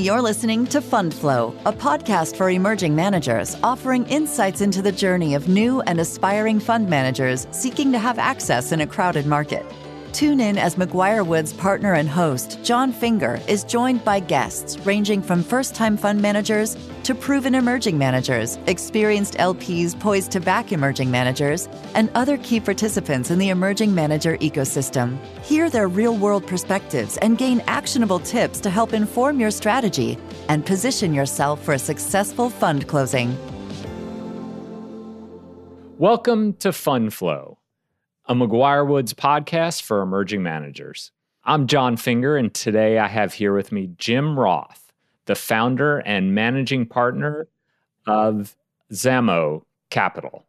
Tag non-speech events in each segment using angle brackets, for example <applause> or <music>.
You're listening to Fund Flow, a podcast for emerging managers offering insights into the journey of new and aspiring fund managers seeking to have access in a crowded market. Tune in as McGuire Woods partner and host, Jon Finger, is joined by guests ranging from first time fund managers to proven emerging managers, experienced LPs poised to back emerging managers, and other key participants in the emerging manager ecosystem. Hear their real world perspectives and gain actionable tips to help inform your strategy and position yourself for a successful fund closing. Welcome to Fund Flow a McGuireWoods podcast for emerging managers. I'm Jon Finger, and today I have here with me Jim Roth, the founder and managing partner of Zamo Capital.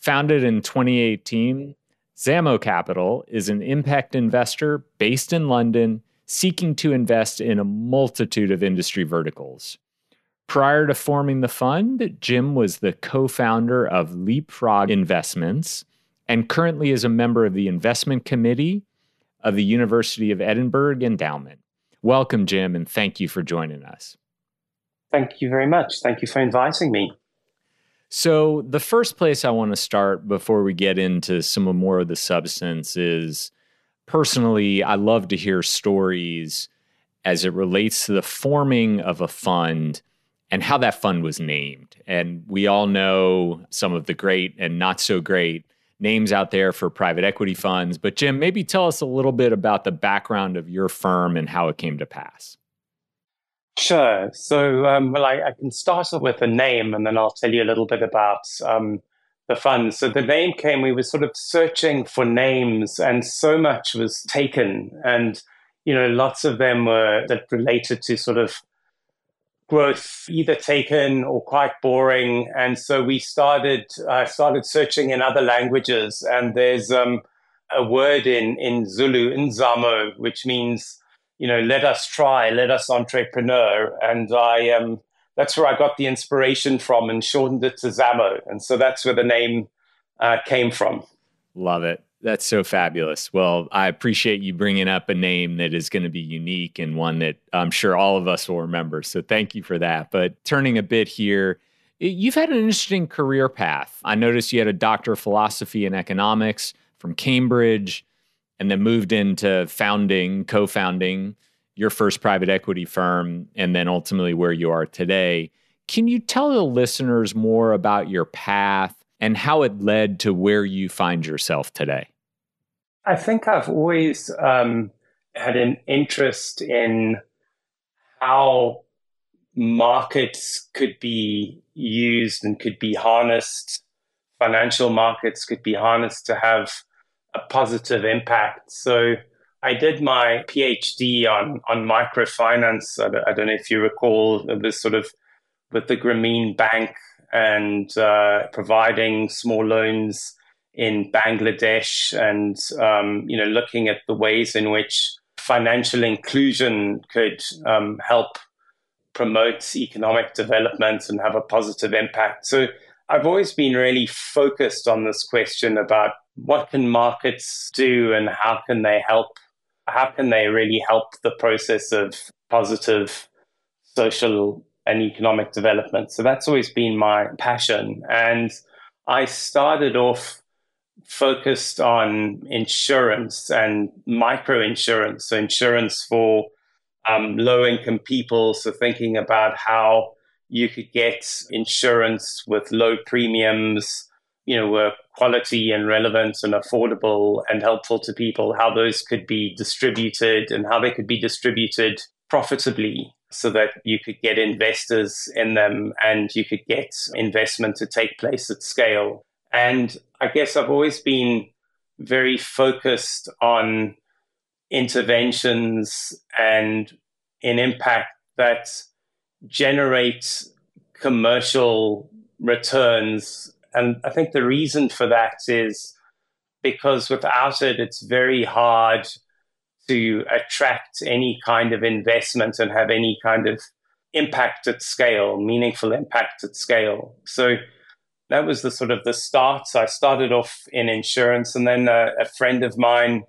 Founded in 2018, Zamo Capital is an impact investor based in London seeking to invest in a multitude of industry verticals. Prior to forming the fund, Jim was the co founder of Leapfrog Investments and currently is a member of the investment committee of the University of Edinburgh Endowment. Welcome, Jim, and thank you for joining us. Thank you very much. Thank you for inviting me. So, the first place I want to start before we get into some of more of the substance is personally, I love to hear stories as it relates to the forming of a fund and how that fund was named. And we all know some of the great and not so great names out there for private equity funds. But Jim, maybe tell us a little bit about the background of your firm and how it came to pass. Sure. So, um, well, I, I, can start off with a name and then I'll tell you a little bit about um, the fund. So, the name came, we were sort of searching for names, and so much was taken. And, you know, lots of them were that related to sort of growth either taken or quite boring. And so we started uh, started searching in other languages. And there's um, a word in in Zulu, Nzamo, which means you know let us try, let us entrepreneur. And I um, that's where I got the inspiration from and shortened it to Zamo. And so that's where the name uh, came from. Love it. That's so fabulous. Well, I appreciate you bringing up a name that is going to be unique and one that I'm sure all of us will remember. So thank you for that. But turning a bit here, you've had an interesting career path. I noticed you had a doctor of philosophy and economics from Cambridge and then moved into founding, co founding your first private equity firm, and then ultimately where you are today. Can you tell the listeners more about your path and how it led to where you find yourself today? I think I've always um, had an interest in how markets could be used and could be harnessed. Financial markets could be harnessed to have a positive impact. So I did my PhD on on microfinance. I don't, I don't know if you recall this sort of with the Grameen Bank and uh, providing small loans in Bangladesh and um, you know looking at the ways in which financial inclusion could um, help promote economic development and have a positive impact. So I've always been really focused on this question about what can markets do and how can they help how can they really help the process of positive social and economic development. So that's always been my passion and I started off focused on insurance and micro insurance, so insurance for um, low income people. So, thinking about how you could get insurance with low premiums, you know, were quality and relevant and affordable and helpful to people, how those could be distributed and how they could be distributed profitably so that you could get investors in them and you could get investment to take place at scale. And I guess I've always been very focused on interventions and an impact that generates commercial returns. And I think the reason for that is because without it, it's very hard to attract any kind of investment and have any kind of impact at scale, meaningful impact at scale. So that was the sort of the start. I started off in insurance, and then a, a friend of mine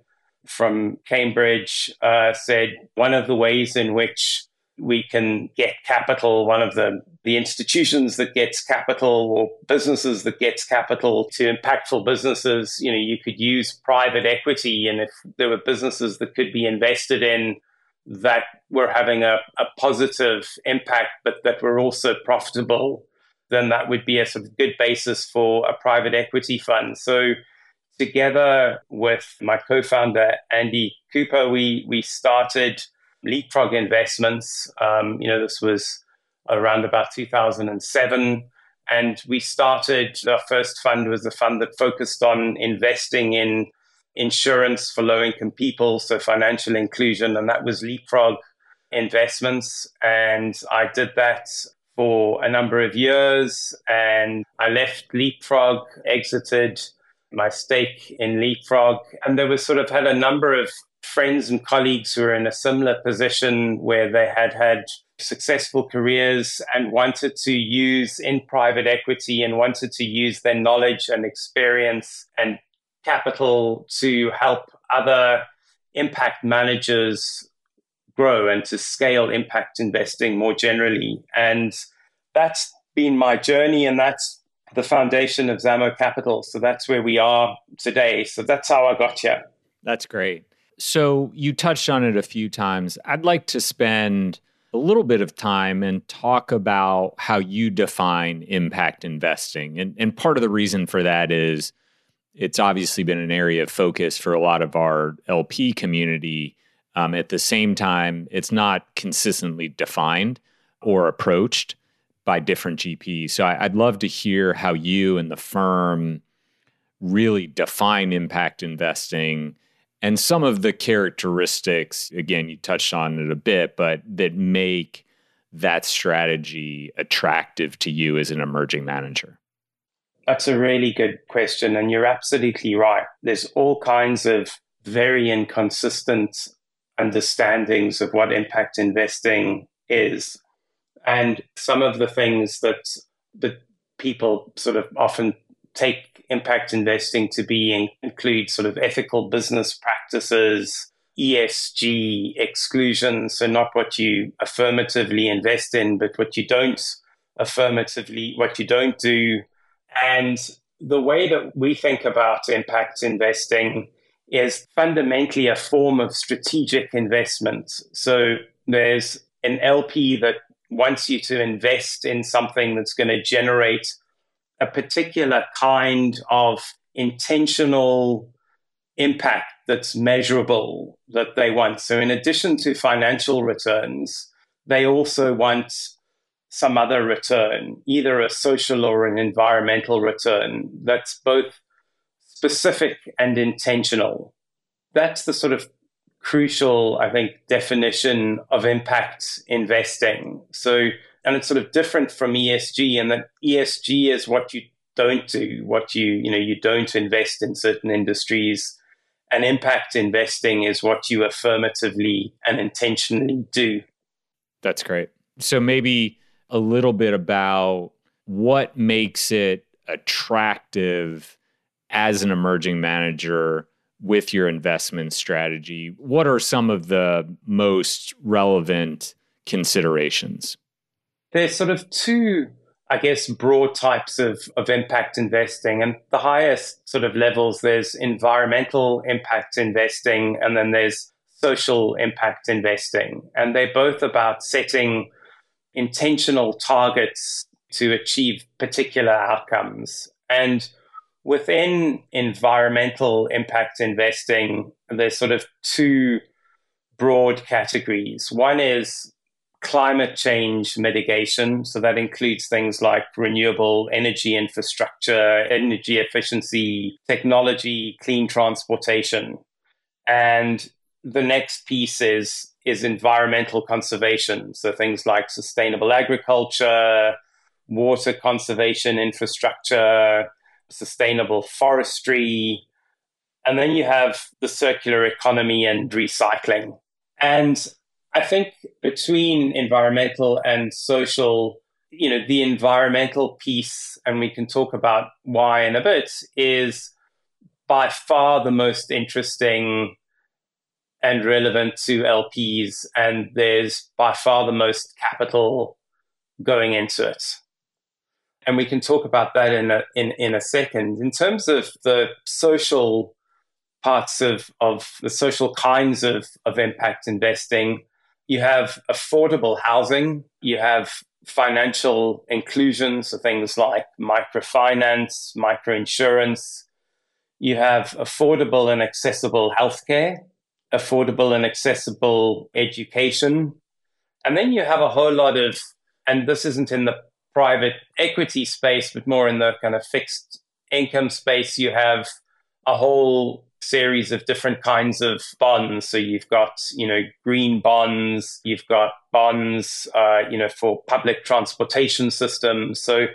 from Cambridge uh, said one of the ways in which we can get capital, one of the, the institutions that gets capital or businesses that gets capital to impactful businesses. You know, you could use private equity, and if there were businesses that could be invested in that were having a, a positive impact, but that were also profitable, then that would be a sort of good basis for a private equity fund. So together with my co-founder Andy Cooper, we we started Leapfrog Investments. Um, you know, this was around about 2007. And we started, our first fund was a fund that focused on investing in insurance for low income people, so financial inclusion. And that was Leapfrog Investments. And I did that for a number of years. And I left Leapfrog, exited my stake in Leapfrog. And there was sort of had a number of friends and colleagues who were in a similar position where they had had successful careers and wanted to use in private equity and wanted to use their knowledge and experience and capital to help other impact managers grow and to scale impact investing more generally. And that's been my journey and that's the foundation of Zamo Capital. So that's where we are today. So that's how I got here. That's great. So you touched on it a few times. I'd like to spend a little bit of time and talk about how you define impact investing. And, and part of the reason for that is it's obviously been an area of focus for a lot of our LP community. Um, at the same time, it's not consistently defined or approached by different GPs. So I, I'd love to hear how you and the firm really define impact investing and some of the characteristics again you touched on it a bit but that make that strategy attractive to you as an emerging manager that's a really good question and you're absolutely right there's all kinds of very inconsistent understandings of what impact investing is and some of the things that that people sort of often take impact investing to be include sort of ethical business practices, ESG exclusions, so not what you affirmatively invest in, but what you don't affirmatively, what you don't do. And the way that we think about impact investing is fundamentally a form of strategic investment. So there's an LP that wants you to invest in something that's going to generate a particular kind of intentional impact that's measurable that they want. So, in addition to financial returns, they also want some other return, either a social or an environmental return that's both specific and intentional. That's the sort of crucial, I think, definition of impact investing. So, and it's sort of different from ESG and that ESG is what you don't do, what you, you know, you don't invest in certain industries. And impact investing is what you affirmatively and intentionally do. That's great. So maybe a little bit about what makes it attractive as an emerging manager with your investment strategy. What are some of the most relevant considerations? there's sort of two, I guess, broad types of, of impact investing. And the highest sort of levels, there's environmental impact investing, and then there's social impact investing. And they're both about setting intentional targets to achieve particular outcomes. And within environmental impact investing, there's sort of two broad categories. One is climate change mitigation. So that includes things like renewable energy infrastructure, energy efficiency, technology, clean transportation. And the next piece is is environmental conservation. So things like sustainable agriculture, water conservation infrastructure, sustainable forestry. And then you have the circular economy and recycling. And I think between environmental and social, you know, the environmental piece, and we can talk about why in a bit, is by far the most interesting and relevant to LPs, and there's by far the most capital going into it. And we can talk about that in a, in, in a second. In terms of the social parts of, of the social kinds of, of impact investing, you have affordable housing, you have financial inclusion, so things like microfinance, microinsurance, you have affordable and accessible healthcare, affordable and accessible education. And then you have a whole lot of, and this isn't in the private equity space, but more in the kind of fixed income space, you have a whole series of different kinds of bonds. So you've got, you know, green bonds, you've got bonds, uh, you know, for public transportation systems. So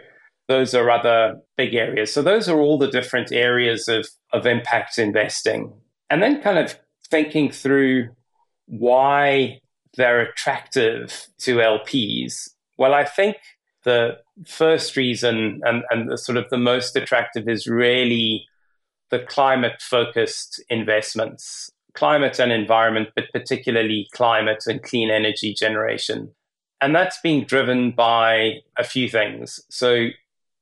those are other big areas. So those are all the different areas of, of impact investing. And then kind of thinking through why they're attractive to LPs. Well, I think the first reason and, and the sort of the most attractive is really the climate focused investments, climate and environment, but particularly climate and clean energy generation. And that's being driven by a few things. So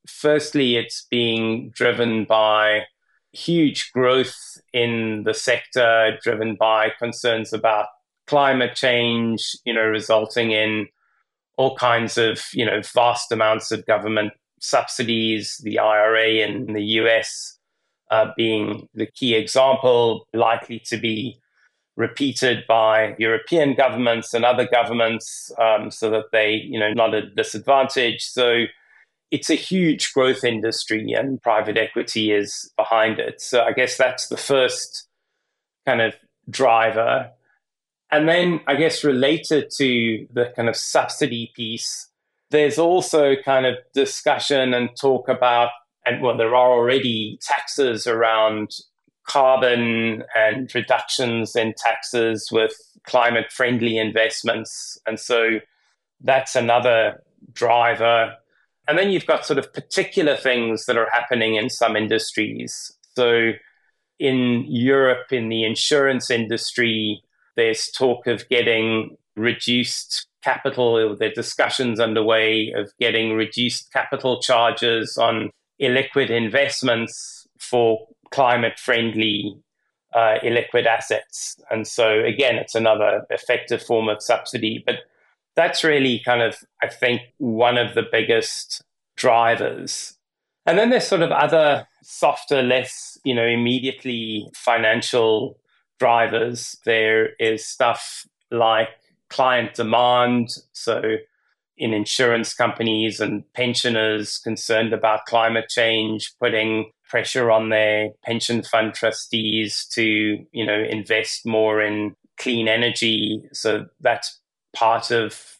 firstly, it's being driven by huge growth in the sector, driven by concerns about climate change, you know, resulting in all kinds of, you know, vast amounts of government subsidies, the IRA in the US uh, being the key example, likely to be repeated by European governments and other governments um, so that they, you know, not at disadvantage. So it's a huge growth industry and private equity is behind it. So I guess that's the first kind of driver. And then I guess related to the kind of subsidy piece, there's also kind of discussion and talk about, and well, there are already taxes around carbon and reductions in taxes with climate friendly investments. And so that's another driver. And then you've got sort of particular things that are happening in some industries. So in Europe, in the insurance industry, there's talk of getting reduced capital. There are discussions underway of getting reduced capital charges on illiquid investments for climate friendly uh, illiquid assets. And so, again, it's another effective form of subsidy. But that's really kind of, I think, one of the biggest drivers. And then there's sort of other softer, less, you know, immediately financial drivers. There is stuff like client demand. So in insurance companies and pensioners concerned about climate change, putting pressure on their pension fund trustees to, you know, invest more in clean energy. So that's part of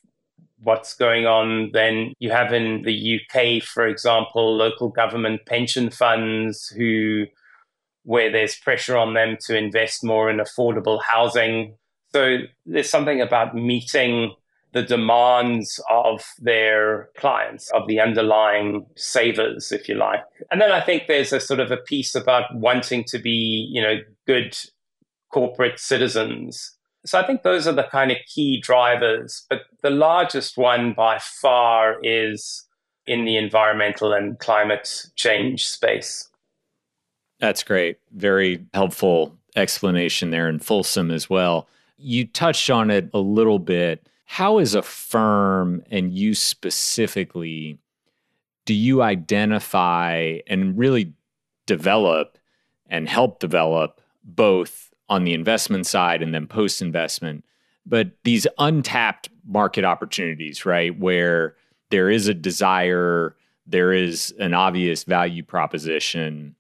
what's going on. Then you have in the UK, for example, local government pension funds who where there's pressure on them to invest more in affordable housing. So there's something about meeting the demands of their clients, of the underlying savers, if you like. And then I think there's a sort of a piece about wanting to be, you know, good corporate citizens so I think those are the kind of key drivers. But the largest one by far is in the environmental and climate change space. That's great. Very helpful explanation there and fulsome as well. You touched on it a little bit. How, as a firm and you specifically, do you identify and really develop and help develop both on the investment side and then post investment. But these untapped market opportunities, right, where there is a desire, there is an obvious value proposition.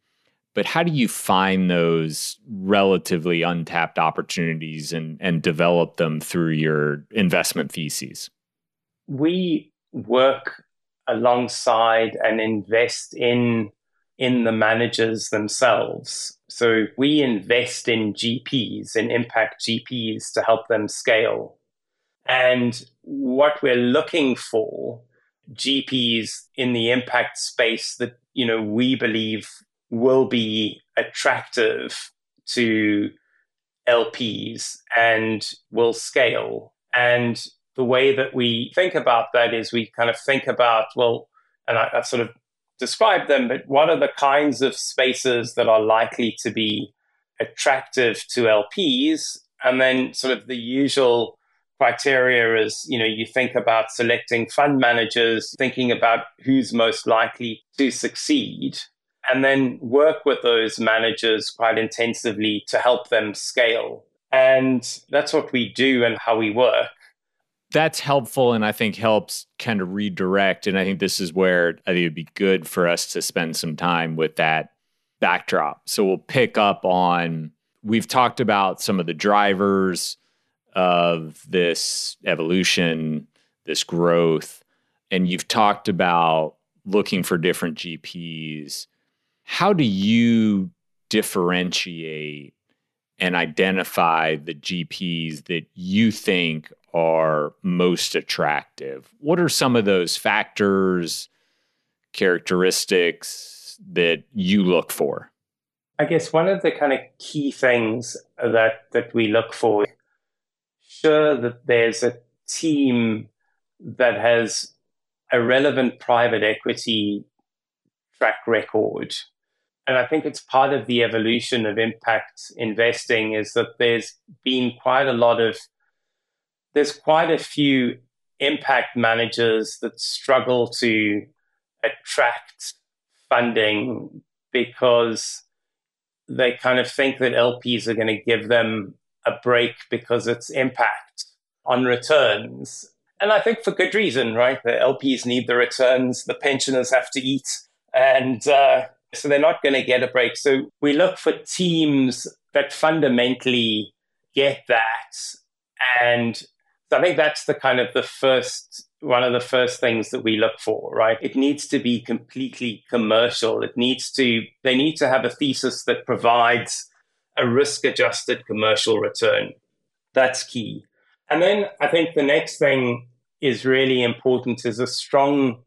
But how do you find those relatively untapped opportunities and, and develop them through your investment theses? We work alongside and invest in in the managers themselves. So we invest in GPs, in impact GPs to help them scale. And what we're looking for, GPs in the impact space that, you know, we believe will be attractive to LPs and will scale. And the way that we think about that is we kind of think about, well, and I, have sort of described them, but what are the kinds of spaces that are likely to be attractive to LPs? And then sort of the usual criteria is, you know, you think about selecting fund managers, thinking about who's most likely to succeed, and then work with those managers quite intensively to help them scale. And that's what we do and how we work that's helpful and I think helps kind of redirect. And I think this is where I think it'd be good for us to spend some time with that backdrop. So we'll pick up on, we've talked about some of the drivers of this evolution, this growth, and you've talked about looking for different GPs. How do you differentiate and identify the GPs that you think are most attractive? What are some of those factors, characteristics that you look for? I guess one of the kind of key things that that we look for, is sure that there's a team that has a relevant private equity track record. And I think it's part of the evolution of impact investing is that there's been quite a lot of there's quite a few impact managers that struggle to attract funding because they kind of think that LPs are going to give them a break because it's impact on returns. And I think for good reason, right? The LPs need the returns, the pensioners have to eat. And uh, so they're not going to get a break. So we look for teams that fundamentally get that and so I think that's the kind of the first one of the first things that we look for, right? It needs to be completely commercial. It needs to they need to have a thesis that provides a risk adjusted commercial return. That's key. And then I think the next thing is really important is a strong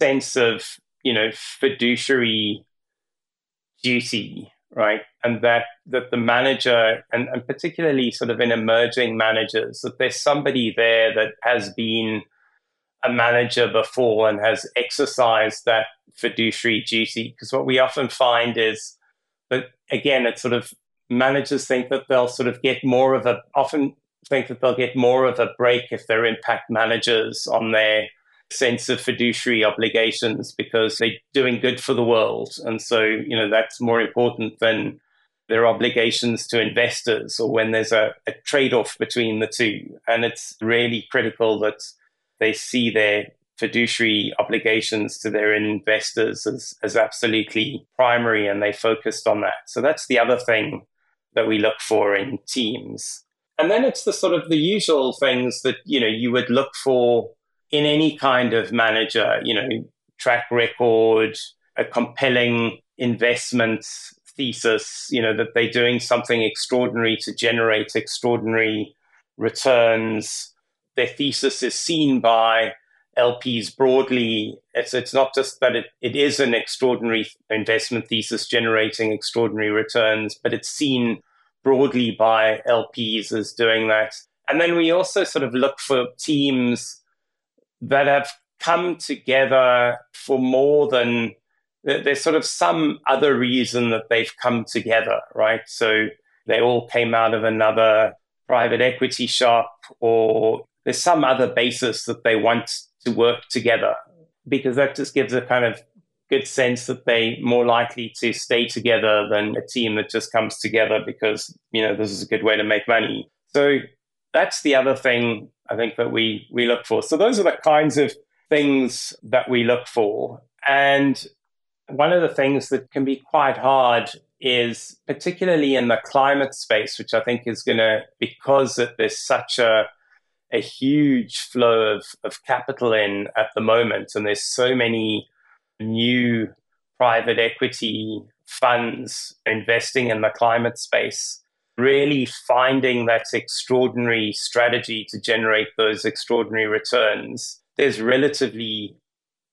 sense of, you know, fiduciary duty right? And that that the manager and, and particularly sort of in emerging managers, that there's somebody there that has been a manager before and has exercised that fiduciary duty. Because what we often find is that again, it's sort of managers think that they'll sort of get more of a often think that they'll get more of a break if they're impact managers on their sense of fiduciary obligations because they're doing good for the world. And so, you know, that's more important than their obligations to investors or when there's a, a trade off between the two. And it's really critical that they see their fiduciary obligations to their investors as, as absolutely primary and they focused on that. So that's the other thing that we look for in teams. And then it's the sort of the usual things that, you know, you would look for in any kind of manager, you know, track record, a compelling investment thesis, you know, that they're doing something extraordinary to generate extraordinary returns. Their thesis is seen by LPs broadly. It's, it's not just that it, it is an extraordinary investment thesis generating extraordinary returns, but it's seen broadly by LPs as doing that. And then we also sort of look for teams that have come together for more than there's sort of some other reason that they've come together, right? So they all came out of another private equity shop, or there's some other basis that they want to work together, because that just gives a kind of good sense that they are more likely to stay together than a team that just comes together because you know this is a good way to make money. So that's the other thing I think that we we look for. So those are the kinds of things that we look for. And one of the things that can be quite hard is particularly in the climate space, which I think is going to, because there's such a, a huge flow of, of capital in at the moment, and there's so many new private equity funds investing in the climate space really finding that extraordinary strategy to generate those extraordinary returns, there's relatively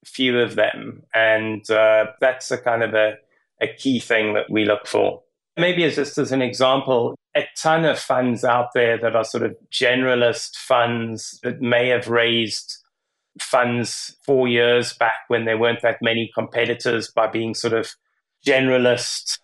few of them. And uh, that's a kind of a, a key thing that we look for. Maybe as just as an example, a ton of funds out there that are sort of generalist funds that may have raised funds four years back when there weren't that many competitors by being sort of generalist,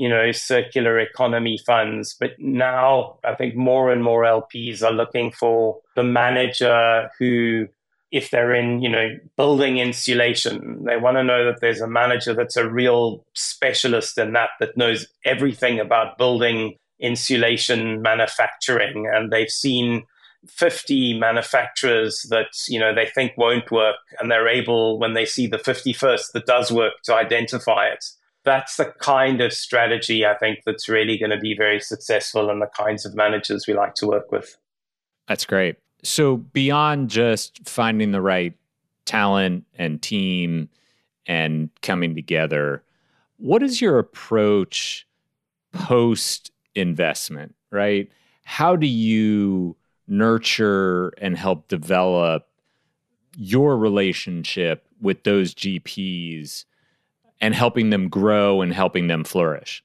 you know, circular economy funds. But now I think more and more LPs are looking for the manager who if they're in, you know, building insulation, they want to know that there's a manager that's a real specialist in that, that knows everything about building insulation manufacturing. And they've seen 50 manufacturers that, you know, they think won't work. And they're able, when they see the 51st that does work, to identify it. That's the kind of strategy I think that's really going to be very successful and the kinds of managers we like to work with. That's great. So beyond just finding the right talent and team and coming together, what is your approach post investment, right? How do you nurture and help develop your relationship with those GPs and helping them grow and helping them flourish?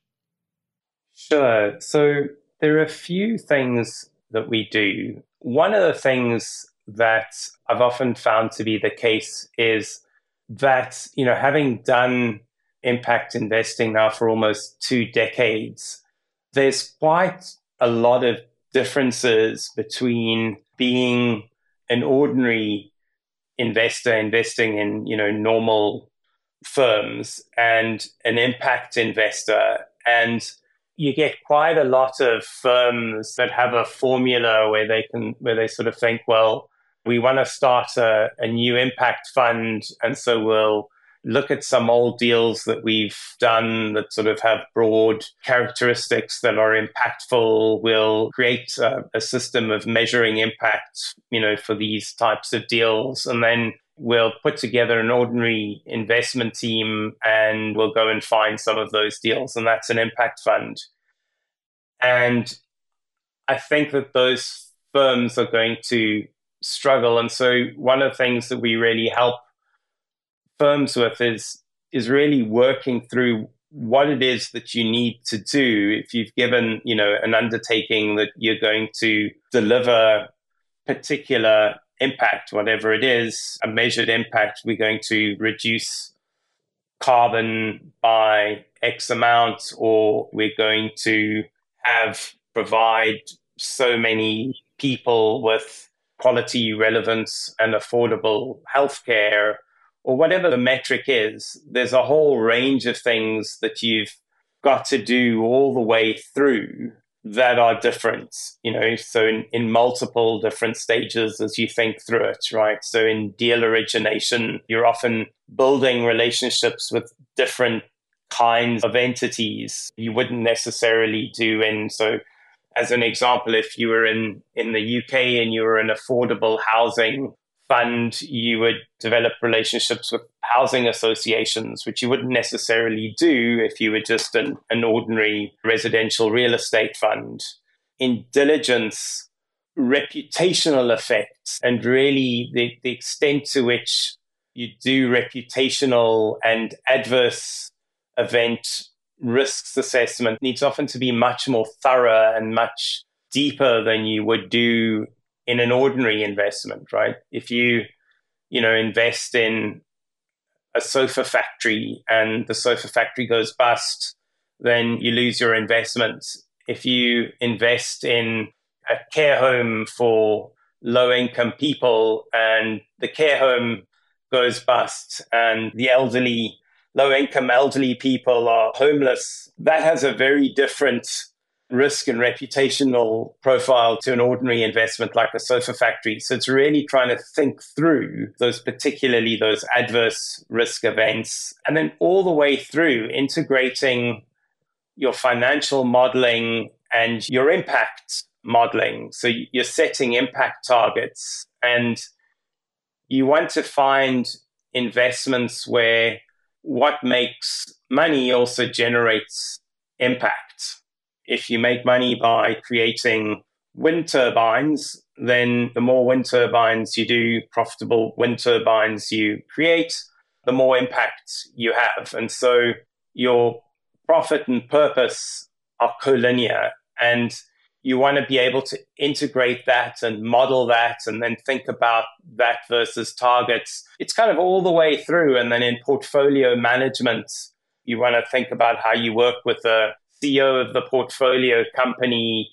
Sure. So there are a few things that we do. One of the things that I've often found to be the case is that, you know, having done impact investing now for almost two decades, there's quite a lot of differences between being an ordinary investor investing in, you know, normal firms and an impact investor. And you get quite a lot of firms that have a formula where they can where they sort of think, well, we want to start a, a new impact fund, and so we'll look at some old deals that we've done that sort of have broad characteristics that are impactful. We'll create a, a, system of measuring impact, you know, for these types of deals. And then we'll put together an ordinary investment team and we'll go and find some of those deals. And that's an impact fund. And I think that those firms are going to struggle. And so one of the things that we really help firms with is is really working through what it is that you need to do if you've given you know an undertaking that you're going to deliver particular impact, whatever it is, a measured impact, we're going to reduce carbon by X amount, or we're going to have provide so many people with quality, relevance, and affordable healthcare, or whatever the metric is. There's a whole range of things that you've got to do all the way through that are different, you know, so in, in multiple different stages as you think through it, right? So in deal origination, you're often building relationships with different kinds of entities you wouldn't necessarily do in so as an example if you were in in the UK and you were an affordable housing fund, you would develop relationships with housing associations, which you wouldn't necessarily do if you were just an, an ordinary residential real estate fund. In diligence, reputational effects and really the, the extent to which you do reputational and adverse event risks assessment needs often to be much more thorough and much deeper than you would do in an ordinary investment, right? If you, you know, invest in a sofa factory and the sofa factory goes bust, then you lose your investment. If you invest in a care home for low income people and the care home goes bust and the elderly, low income elderly people are homeless, that has a very different risk and reputational profile to an ordinary investment like a sofa factory. So it's really trying to think through those, particularly those adverse risk events, and then all the way through integrating your financial modeling and your impact modeling. So you're setting impact targets and you want to find investments where what makes money also generates impact if you make money by creating wind turbines, then the more wind turbines you do, profitable wind turbines you create, the more impact you have. And so your profit and purpose are collinear. And you want to be able to integrate that and model that and then think about that versus targets. It's kind of all the way through. And then in portfolio management, you want to think about how you work with the CEO of the portfolio company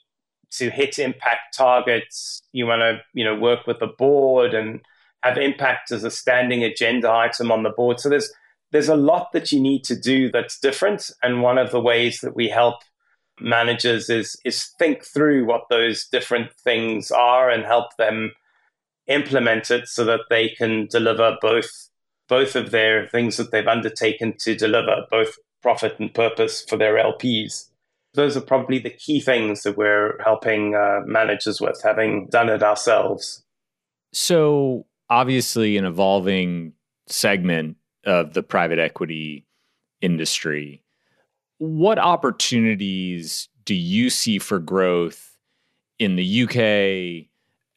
to hit impact targets. You want to, you know, work with the board and have impact as a standing agenda item on the board. So there's there's a lot that you need to do that's different. And one of the ways that we help managers is is think through what those different things are and help them implement it so that they can deliver both both of their things that they've undertaken to deliver both profit and purpose for their LPs. Those are probably the key things that we're helping uh, managers with, having done it ourselves. So, obviously, an evolving segment of the private equity industry what opportunities do you see for growth in the UK,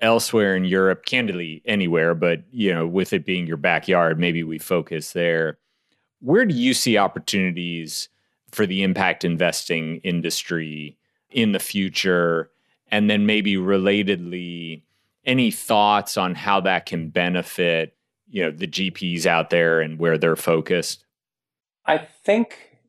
elsewhere in Europe, candidly anywhere, but you know, with it being your backyard, maybe we focus there. Where do you see opportunities for the impact investing industry in the future? And then maybe relatedly, any thoughts on how that can benefit, you know, the GPs out there and where they're focused? I think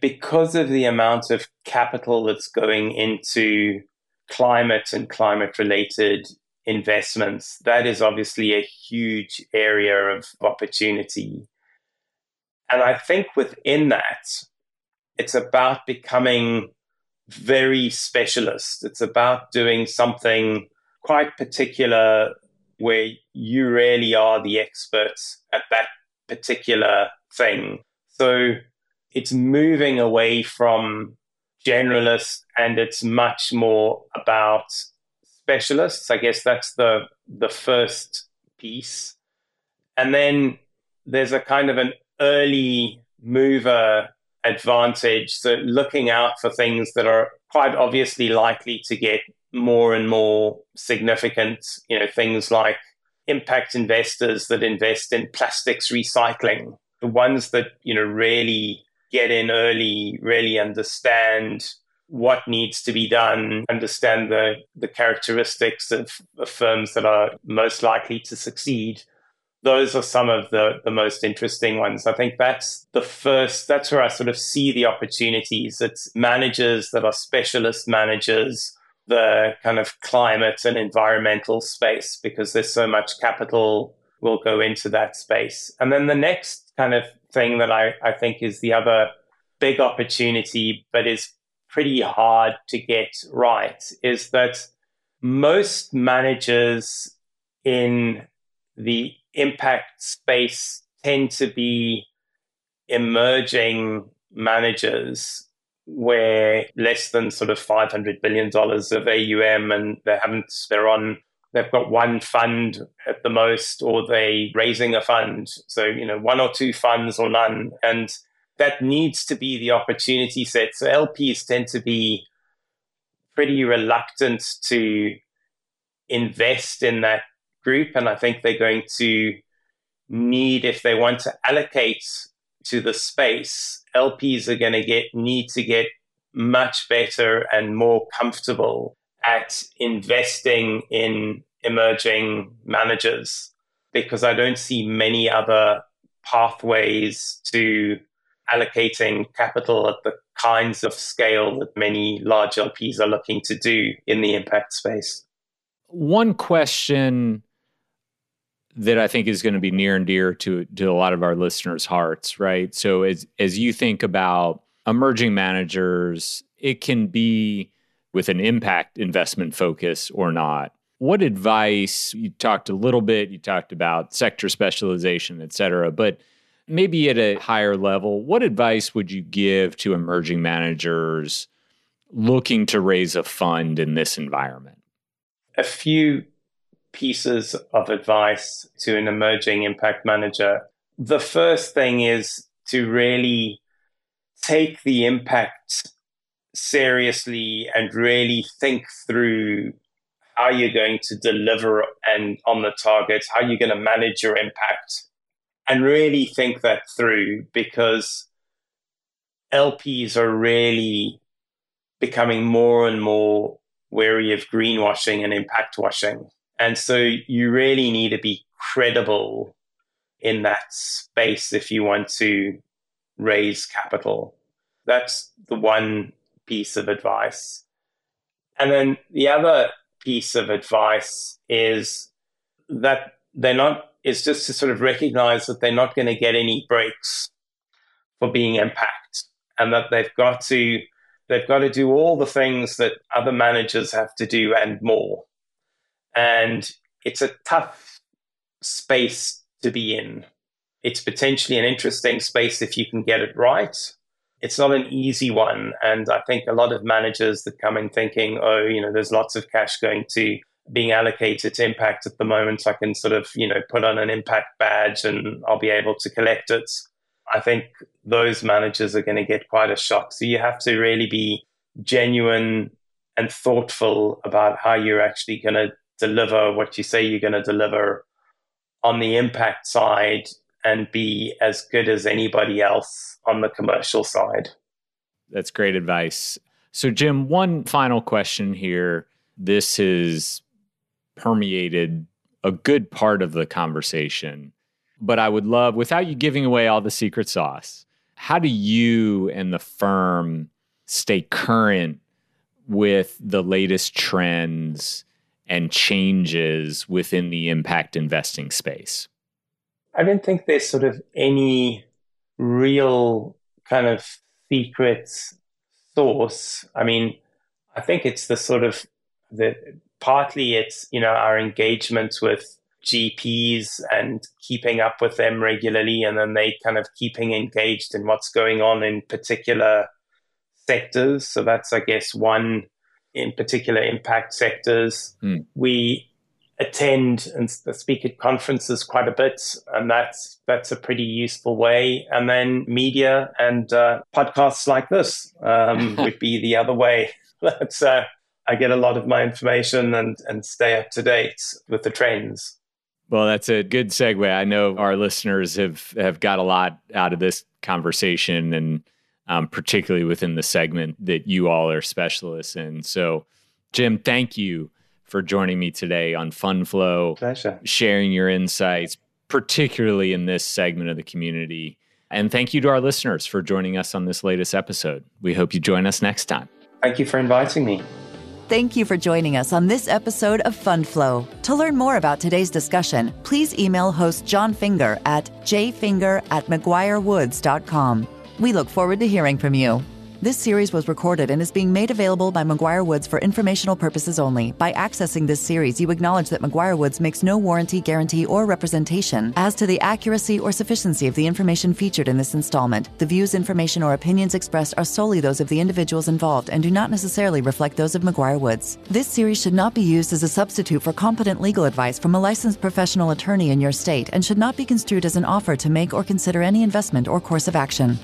because of the amount of capital that's going into climate and climate related investments, that is obviously a huge area of opportunity. And I think within that, it's about becoming very specialist. It's about doing something quite particular where you really are the expert at that particular thing. So it's moving away from generalists and it's much more about specialists. I guess that's the the first piece. And then there's a kind of an early mover advantage. So looking out for things that are quite obviously likely to get more and more significant, you know, things like impact investors that invest in plastics recycling, the ones that, you know, really get in early, really understand what needs to be done, understand the, the characteristics of, of firms that are most likely to succeed. Those are some of the, the most interesting ones. I think that's the first, that's where I sort of see the opportunities. It's managers that are specialist managers, the kind of climate and environmental space, because there's so much capital will go into that space. And then the next kind of thing that I, I think is the other big opportunity, but is pretty hard to get right, is that most managers in the impact space tend to be emerging managers where less than sort of $500 billion of AUM and they haven't, they're on they've got one fund at the most, or they raising a fund. So, you know, one or two funds or none. And that needs to be the opportunity set. So LPs tend to be pretty reluctant to invest in that group. And I think they're going to need, if they want to allocate to the space, LPs are going to get need to get much better and more comfortable at investing in emerging managers because I don't see many other pathways to allocating capital at the kinds of scale that many large LPs are looking to do in the impact space. One question that I think is going to be near and dear to to a lot of our listeners' hearts, right? So as as you think about emerging managers, it can be with an impact investment focus or not. What advice, you talked a little bit, you talked about sector specialization, et cetera, but maybe at a higher level, what advice would you give to emerging managers looking to raise a fund in this environment? A few pieces of advice to an emerging impact manager. The first thing is to really take the impact seriously and really think through how you're going to deliver and on the targets, how you're going to manage your impact, and really think that through because LPs are really becoming more and more wary of greenwashing and impact washing. And so you really need to be credible in that space if you want to raise capital. That's the one piece of advice. And then the other piece of advice is that they're not, it's just to sort of recognize that they're not going to get any breaks for being impact and that they've got to they've got to do all the things that other managers have to do and more. And it's a tough space to be in. It's potentially an interesting space if you can get it right. It's not an easy one. And I think a lot of managers that come in thinking, oh, you know, there's lots of cash going to being allocated to impact at the moment. I can sort of, you know, put on an impact badge and I'll be able to collect it. I think those managers are going to get quite a shock. So you have to really be genuine and thoughtful about how you're actually going to deliver what you say you're going to deliver on the impact side and be as good as anybody else on the commercial side. That's great advice. So, Jim, one final question here. This has permeated a good part of the conversation, but I would love, without you giving away all the secret sauce, how do you and the firm stay current with the latest trends and changes within the impact investing space? I don't think there's sort of any real kind of secret sauce. I mean, I think it's the sort of the partly it's you know our engagement with GPs and keeping up with them regularly, and then they kind of keeping engaged in what's going on in particular sectors. So that's I guess one in particular impact sectors. Mm. We attend and speak at conferences quite a bit, and that's that's a pretty useful way. And then media and uh, podcasts like this um, <laughs> would be the other way. <laughs> That's uh, I get a lot of my information and and stay up to date with the trends. Well, that's a good segue. I know our listeners have have got a lot out of this conversation, and um, particularly within the segment that you all are specialists in. So, Jim, thank you for joining me today on Fund Flow. Pleasure. Sharing your insights, particularly in this segment of the community. And thank you to our listeners for joining us on this latest episode. We hope you join us next time. Thank you for inviting me. Thank you for joining us on this episode of Fund Flow. To learn more about today's discussion, please email host Jon Finger at jfinger at mcguirewoods.com. We look forward to hearing from you. This series was recorded and is being made available by McGuireWoods for informational purposes only. By accessing this series, you acknowledge that McGuireWoods makes no warranty, guarantee, or representation as to the accuracy or sufficiency of the information featured in this installment. The views, information, or opinions expressed are solely those of the individuals involved and do not necessarily reflect those of McGuireWoods. This series should not be used as a substitute for competent legal advice from a licensed professional attorney in your state and should not be construed as an offer to make or consider any investment or course of action.